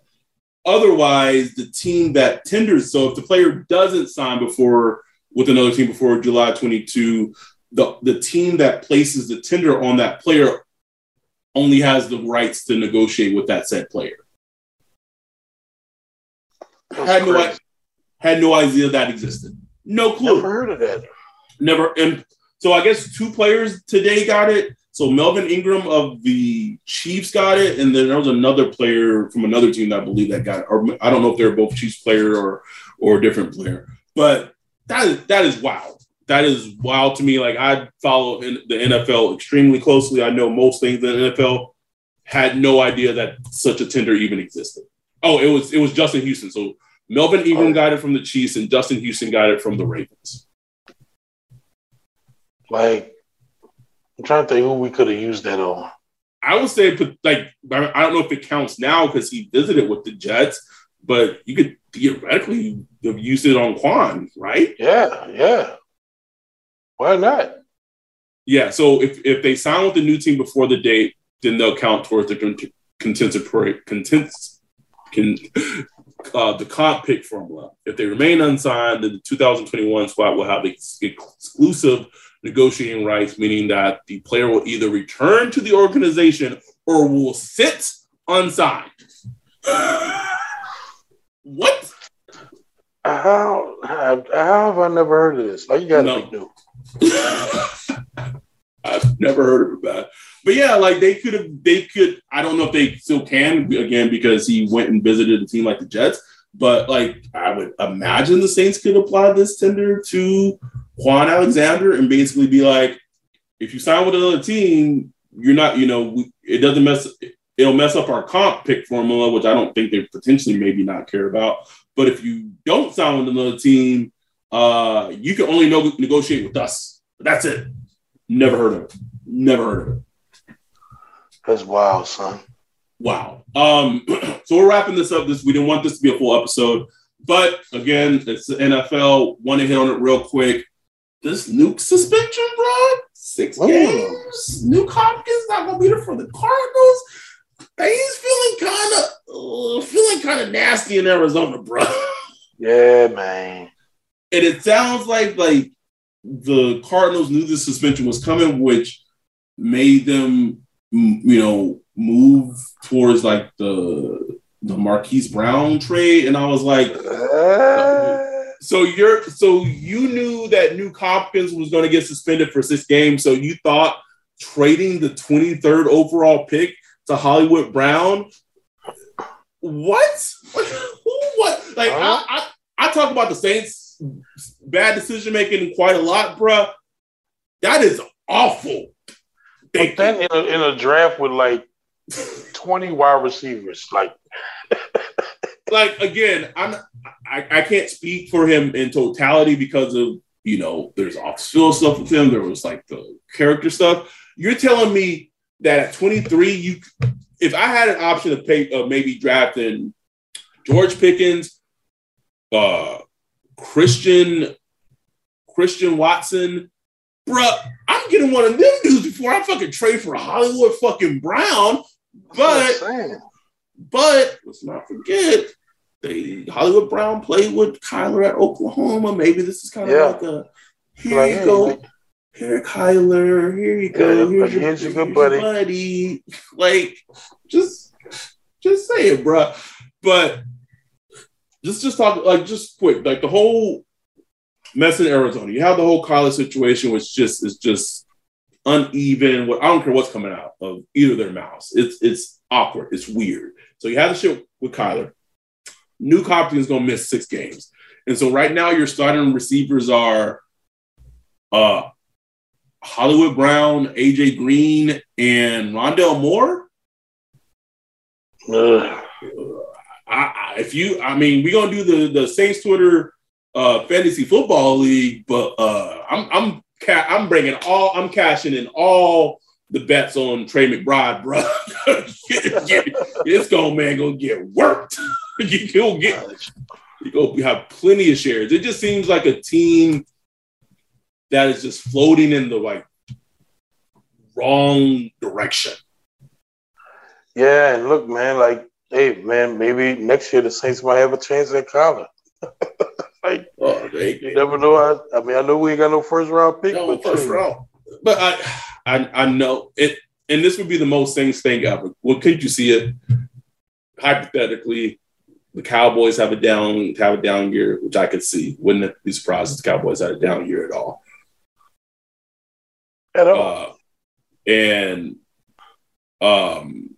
Otherwise, the team that tenders, so if the player doesn't sign before with another team before July 22, the, the team that places the tender on that player only has the rights to negotiate with that said player. Had no, had no idea that existed. No clue. Never heard of that. Never. And so I guess two players today got it. So Melvin Ingram of the Chiefs got it, and then there was another player from another team that I believe that got it. Or I don't know if they're both Chiefs player or or a different player. But that is that is wild that is wild to me. Like I follow the NFL extremely closely. I know most things in the NFL. Had no idea that such a tender even existed. Oh, it was it was Justin Houston. So Melvin Ingram got it from the Chiefs, and Justin Houston got it from the Ravens. Like, I'm trying to think who we could have used that on. I would say, like, I don't know if it counts now because he visited with the Jets, but you could theoretically have used it on Kwon, right? Yeah, yeah. Why not? Yeah, so if, if they sign with the new team before the date, then they'll count towards the con- contensatory contents can uh, the comp pick formula. If they remain unsigned, then the 2021 squad will have ex- exclusive negotiating rights, meaning that the player will either return to the organization or will sit unsigned. what? How, how, how have I never heard of this? Like you got to no. be new. I've never heard of that. But yeah, like they could have, they could, I don't know if they still can again because he went and visited a team like the Jets. But like I would imagine the Saints could apply this tender to Kwon Alexander and basically be like, if you sign with another team, you're not, you know, it doesn't mess, it'll mess up our comp pick formula, which I don't think they potentially maybe not care about. But if you don't sign with another team, uh, you can only negotiate with us. That's it. Never heard of it. Never heard of it. That's wild, son. Wow. Um, so we're wrapping this up. This we didn't want this to be a full episode, but again, it's the NFL. Want to hit on it real quick. This nuke suspension, bro. Six games. Nuke Hopkins not gonna be there for the Cardinals. He's feeling kind of uh, feeling kind of nasty in Arizona, bro. Yeah, man and it sounds like like the Cardinals knew the suspension was coming, which made them you know move towards like the the Marquise Brown trade, and I was like. Uh... So you're so you knew that Nuke Hopkins was going to get suspended for six games. So you thought trading the 23rd overall pick to Hollywood Brown. What? what? Like huh? I, I, I talk about the Saints bad decision making quite a lot, bruh. That is awful. But then in a, in a draft with like 20 wide receivers, like like again, I'm I, I can't speak for him in totality because of you know there's off field stuff with him. There was like the character stuff. You're telling me that at 23, you if I had an option of pay uh, maybe drafting George Pickens, uh, Christian Christian Watson, bruh, I'm getting one of them dudes before I fucking trade for Hollywood fucking Brown. But but let's not forget they Hollywood Brown played with Kyler at Oklahoma. Maybe this is kind of yeah. like a here like, you go. here, Kyler, here you go. Here's your, here's your good buddy. buddy. Like, just, just say it, bro. But just, just talk like just quick, like the whole mess in Arizona. You have the whole college situation, which just is just uneven. What I don't care what's coming out of either of their mouths. It's it's awkward. It's weird. So you have the shit with Kyler. Nuke Hopkins is gonna miss six games, and so right now your starting receivers are uh Hollywood Brown, AJ Green, and Rondale Moore. Ugh. I, I, if you, I mean, we're gonna do the the Saints Twitter uh, fantasy football league, but uh, I'm I'm ca- I'm bringing all I'm cashing in all the bets on Trey McBride, bro. it's going man gonna get worked. will get you have plenty of shares. It just seems like a team that is just floating in the like wrong direction. Yeah, and look, man, like, hey, man, maybe next year the Saints might have a chance at Colin. like, Oh, they, you never know. I, I mean, I know we ain't got no first round pick, No, but first round. But I, I, I know it, and this would be the most Saints thing ever. Well, couldn't you see it? Hypothetically, the Cowboys have a down, have a down year, which I could see. Wouldn't it be surprised if the Cowboys had a down year at all. at all. Uh, and um,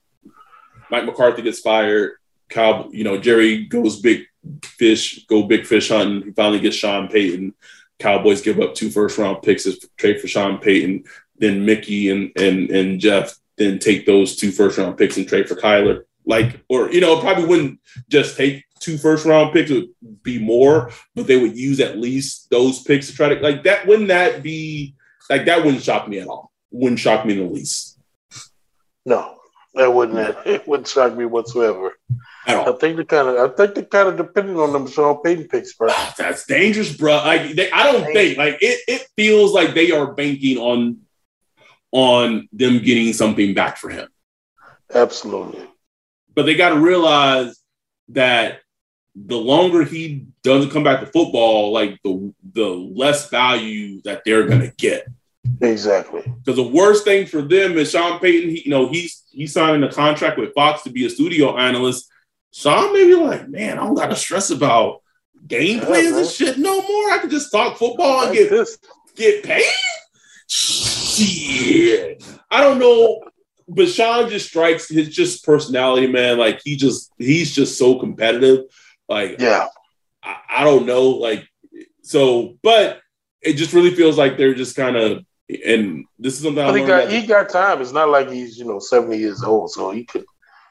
Mike McCarthy gets fired. Cow, you know, Jerry goes big fish, go big fish hunting. He finally gets Sean Payton. Cowboys give up two first round picks as trade for Sean Payton. Then Mickey and and and Jeff then take those two first round picks and trade for Kyler. Like, or you know, probably wouldn't just take two first round picks; it would be more, but they would use at least those picks to try to like that. Wouldn't that be like that? Wouldn't shock me at all. Wouldn't shock me in the least no, that wouldn't. It wouldn't shock me whatsoever. At I think they're kind of. I think they're kind of depending on them Sean Payton picks, bro. Ah, that's dangerous, bro. Like they, I don't think like it. It feels like they are banking on on them getting something back for him. Absolutely. but they got to realize that the longer he doesn't come back to football, like the the less value that they're gonna get. Exactly. Because the worst thing for them is Sean Payton. He, you know, he's he's signing a contract with Fox to be a studio analyst. Sean may be like, man, I don't got to stress about game Yeah, plans man. and shit no more. I can just talk football and get this. get paid? Shit. I don't know. But Sean just strikes his just personality, man. Like he just he's just so competitive. Like Yeah. I, I don't know. Like so, but it just really feels like they're just kind of and this is something I he got he got time. It's not like he's you know seventy years old, so he could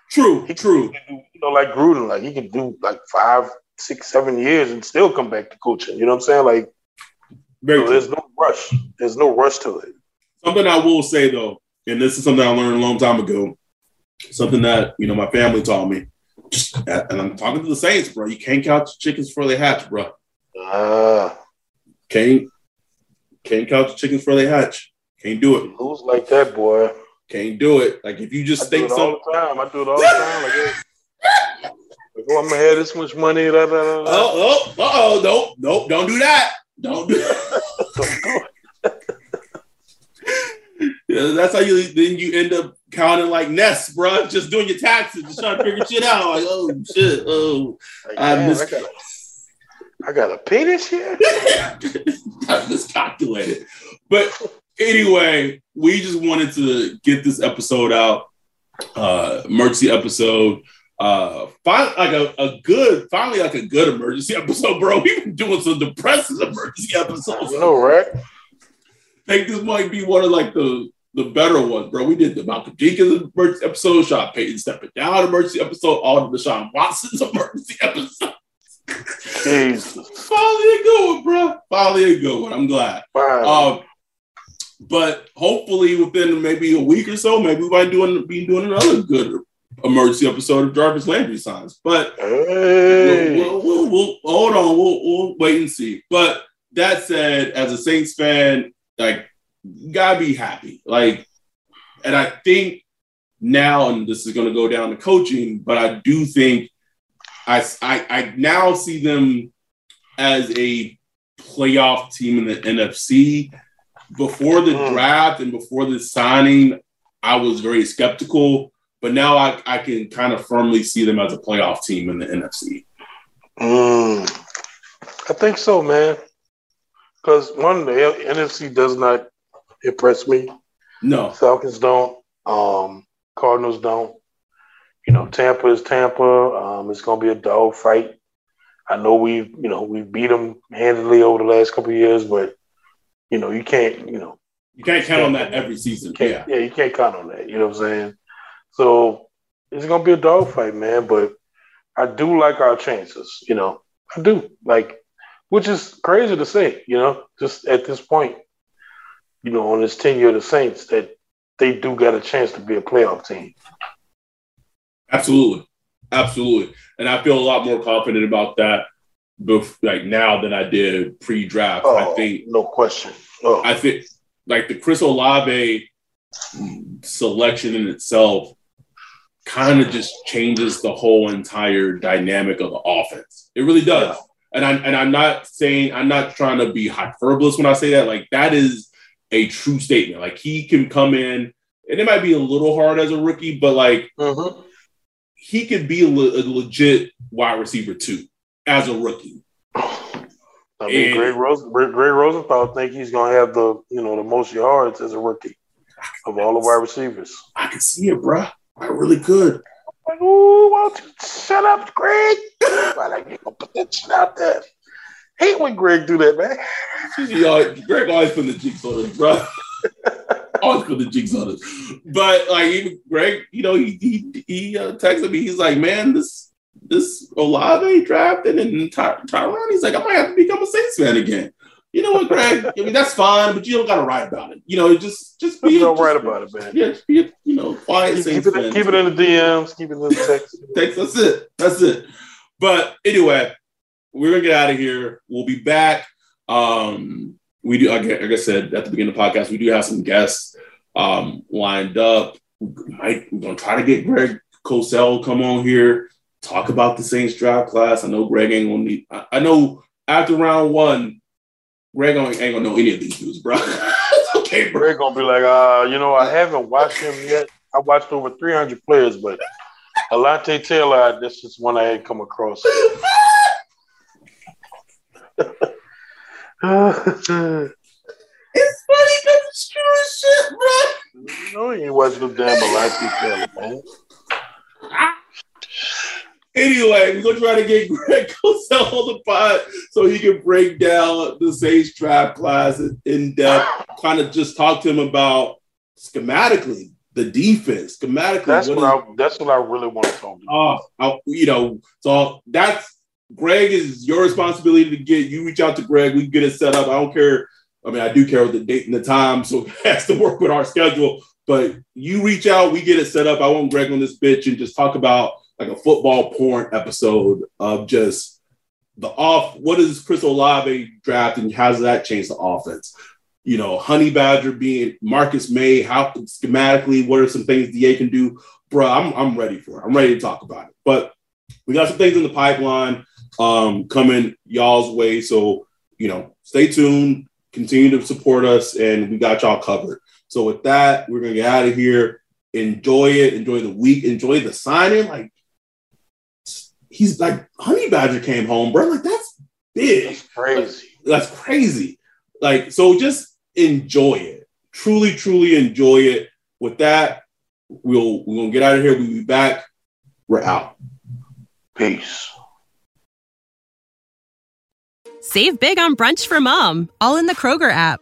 true, he true. do, you know like Gruden, like he could do like five, six, seven years and still come back to coaching. You know what I'm saying? Like Very so there's no rush. There's no rush to it. Something I will say though, and this is something I learned a long time ago, something that you know my family taught me, and I'm talking to the Saints, bro. You can't count your chickens before they hatch, bro. Ah, Can't can't count your chickens before they hatch. Can't do it. lose like that, boy. Can't do it. Like if you just I do think it all the time. I do it all the time. Like, hey, like, oh, I'm gonna have this much money. Da, da, da. Oh, oh, oh, nope, nope, don't do that. Don't do that. Yeah, that's how you then you end up counting like nests, bro. Just doing your taxes, just trying to figure shit out. Like, oh shit, oh, Like, I damn, mis- I gotta, I gotta pay this year. I miscalculated. But anyway, we just wanted to get this episode out, uh, emergency episode. Uh, finally, like a, a good, finally, like a good emergency episode, bro. We've been doing some depressing emergency episodes. You know, right? I think this might be one of like the the better ones, bro. We did the Malcolm Jenkins emergency episode, Sean Payton stepping down emergency episode, all the Deshaun Watson's emergency episode. Jesus. Finally a good one, bro. Finally a good one. I'm glad. Fine. Um, but hopefully within maybe a week or so, maybe we might doing be doing another good emergency episode of Jarvis Landry signs. But hey. we'll, we'll, we'll, hold on, we'll, we'll wait and see. But that said, as a Saints fan, like you gotta be happy. Like, and I think now, and this is gonna go down to coaching, but I do think I I, I now see them as a playoff team in the NFC. Before the mm. draft and before the signing, I was very skeptical. But now I, I can kind of firmly see them as a playoff team in the NFC. Mm. I think so, man. Because one, the NFC does not impress me. No, Falcons don't. Um, Cardinals don't. You know, Tampa is Tampa. Um, it's going to be a dog fight. I know we've you know, we've beat them handily over the last couple years, but you know, you can't, you know, you can't count on that every season. Yeah, yeah, you can't count on that. You know what I'm saying? So it's gonna be a dogfight, man. But I do like our chances. You know, I do like, which is crazy to say. You know, just at this point, you know, on this tenure of the Saints, that they do got a chance to be a playoff team. Absolutely. Absolutely. And I feel a lot more confident about that bef- like now than I did pre-draft. Oh, I think no question. Oh. I think like the Chris Olave selection in itself kind of just changes the whole entire dynamic of the offense. It really does. Yeah. And I and I'm not saying I'm not trying to be hyperbole when I say that. Like that is a true statement. Like he can come in, and it might be a little hard as a rookie, but like mm-hmm he could be a, le- a legit wide receiver too as a rookie. I mean, and, Greg, Rose, Greg Rosenthal think he's going to have the you know the most yards as a rookie of all the wide receivers. I can see it, bro. I really could. Like, ooh, why don't you shut up, Greg? why don't you put that shit out there? Hate when Greg do that, man. Greg always put the cheeks on us, bro. always put the jinx on it. But like even Greg, you know, he he, he uh, texted me. He's like, man, this this Olave drafted and Ty- Tyrann. He's like, I might have to become a Saints fan again. You know what, Greg? I mean, that's fine, but you don't got to write about it. You know, just just be. Don't write about it, man. Yeah, be a, you know, quiet keep, Saints keep it. Keep it in the DMs. Keep it in the text. text. That's it. That's it. But anyway, we're gonna get out of here. We'll be back. Um, we do, like I said at the beginning of the podcast, we do have some guests um, lined up. We might, we're going to try to get Greg Cosell come on here, talk about the Saints draft class. I know Greg ain't going to need, I, I, know after round one, Greg ain't, going to know any of these dudes, bro. it's okay, bro. Greg going to be like, uh, you know, I haven't watched him yet. I watched over 300 players, but Alontae Taylor, this is one I had come across. it's funny because it's true as shit, bro. No, you ain't watching them damn Alontae Taylor, man. Anyway, we're gonna try to get Greg Cosell on the pod so he can break down the Sage Trap class in depth. kind of just talk to him about schematically the defense, schematically. That's what, what I. That's what I really want to talk oh, about. Oh, you know, so that's Greg is your responsibility to get. You reach out to Greg. We get it set up. I don't care. I mean, I do care with the date and the time, so it has to work with our schedule. But you reach out, we get it set up. I want Greg on this bitch and just talk about like a football porn episode of just the off. What is Chris Olave draft and how does that change the offense? You know, Honey Badger being Marcus Maye, how schematically, what are some things DA can do? Bro, I'm, I'm ready for it. I'm ready to talk about it. But we got some things in the pipeline um, coming y'all's way. So, you know, stay tuned, continue to support us, and we got y'all covered. So, with that, we're going to get out of here. Enjoy it. Enjoy the week. Enjoy the signing. Like, he's like, Honey Badger came home, bro. Like, that's big. That's crazy. Like, that's crazy. Like, so just enjoy it. Truly, truly enjoy it. With that, we'll we're gonna get out of here. We'll be back. We're out. Peace. Save big on brunch for mom, all in the Kroger app.